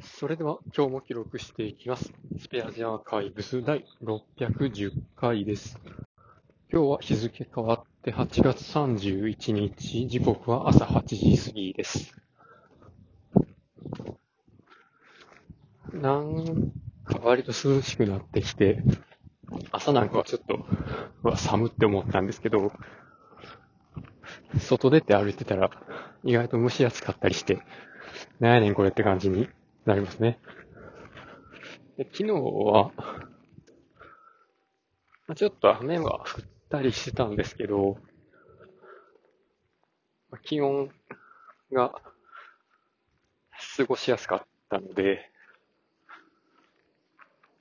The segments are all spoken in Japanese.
それでは今日も記録していきます。スペアジアーカイブス第610回です。今日は日付変わって8月31日、時刻は朝8時過ぎです。なんか割と涼しくなってきて、朝なんかはちょっと、寒って思ったんですけど、外出て歩いてたら意外と蒸し暑かったりして、なんやねんこれって感じになりますね。で昨日は、まあちょっと雨は降ったりしてたんですけど、まあ気温が過ごしやすかったので、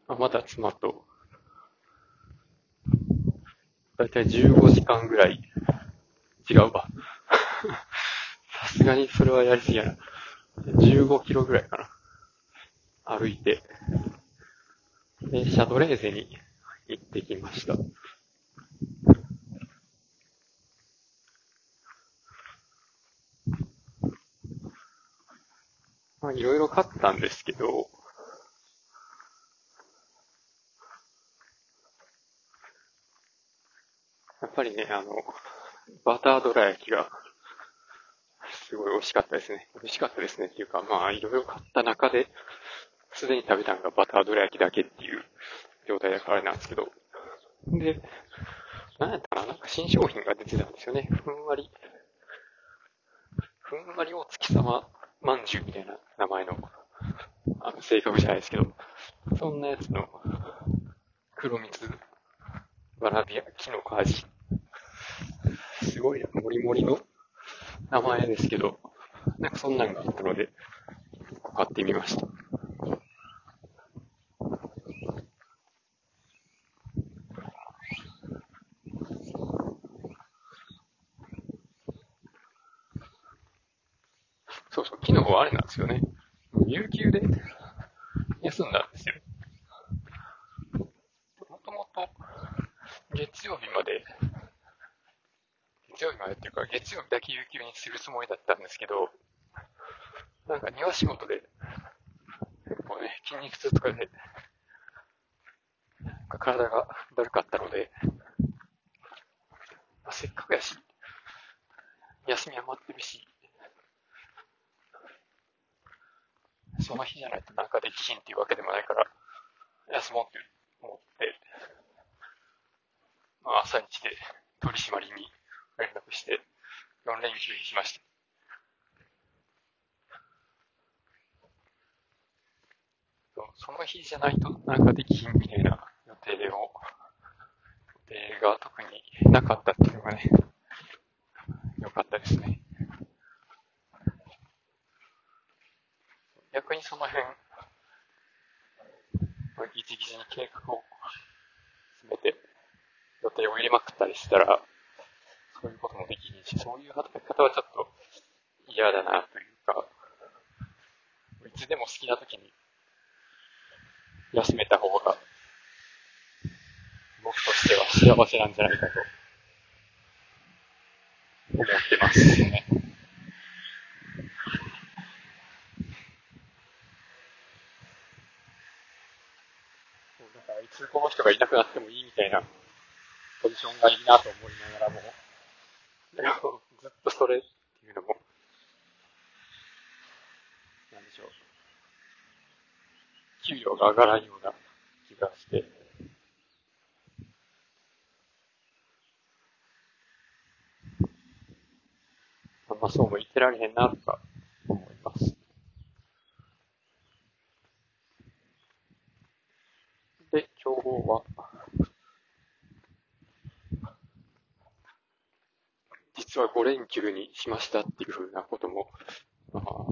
まあまた妻と、だいたい15時間ぐらい、違うわ。さすがにそれはやりすぎやな。15キロぐらいかな。歩いて、で、シャトレーゼに行ってきました。まあ、いろいろ買ったんですけど、やっぱりね、あの、バターどら焼きが、すごい美味しかったですね。美味しかったですねっていうか、まあ、いろいろ買った中で、すでに食べたのがバターどら焼きだけっていう状態だからあれなんですけど。で、なんやったかななんか新商品が出てたんですよね。ふんわり、ふんわりお月様まんじゅうみたいな名前の、あの、正確じゃないですけど、そんなやつの、黒蜜、わらびやきのこ味。すごい、もりもりの名前ですけど、なんかそんなんがあったので、買ってみました。そうそう、昨日はあれなんですよね。有給で休んだんですよ。もともと月曜日まで、月曜日までっていうか、月曜日だけ有給にするつもりだったんですけど、なんか庭仕事で、結構ね、筋肉痛とかで、なんか体がだるかったので、まあせっかくやし、休み余ってるし、その日じゃないとなんかできひんっていうわけでもないから、休もうって思って、まあ、朝一で取締りに連絡して、4連休にしました。そうその日じゃないとなんかできひんみたいな予定を、予定が特になかったっていうのがね、良かったですね。逆にその辺、まあギチギチに計画を詰めて予定を入れまくったりしたら、そういうこともできひんし、そういう働き方はちょっと嫌だなというか、いつでも好きな時に休めた方が、僕としては幸せなんじゃないかと思ってますね。だか、いつこの人がいなくなってもいいみたいなポジションがいいなと思いながらも、でもずっとそれっていうのも、なんでしょう。給料が上がらんような気がして、あんまそうも言ってられへんなとか思います。で、今日は、実は5連休にしましたっていうふうなことも、まあ、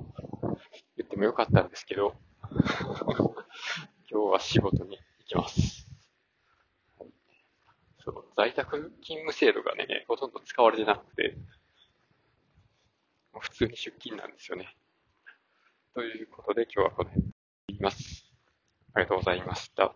言ってもよかったんですけど、今日は仕事に行きます。そう、在宅勤務制度がね、ほとんど使われてなくて、普通に出勤なんですよね。ということで今日はこの辺に行きます。ありがとうございました。